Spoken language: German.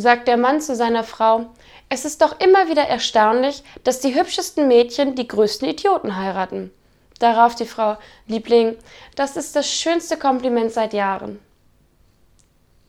sagt der Mann zu seiner Frau, es ist doch immer wieder erstaunlich, dass die hübschesten Mädchen die größten Idioten heiraten. Darauf die Frau, Liebling, das ist das schönste Kompliment seit Jahren.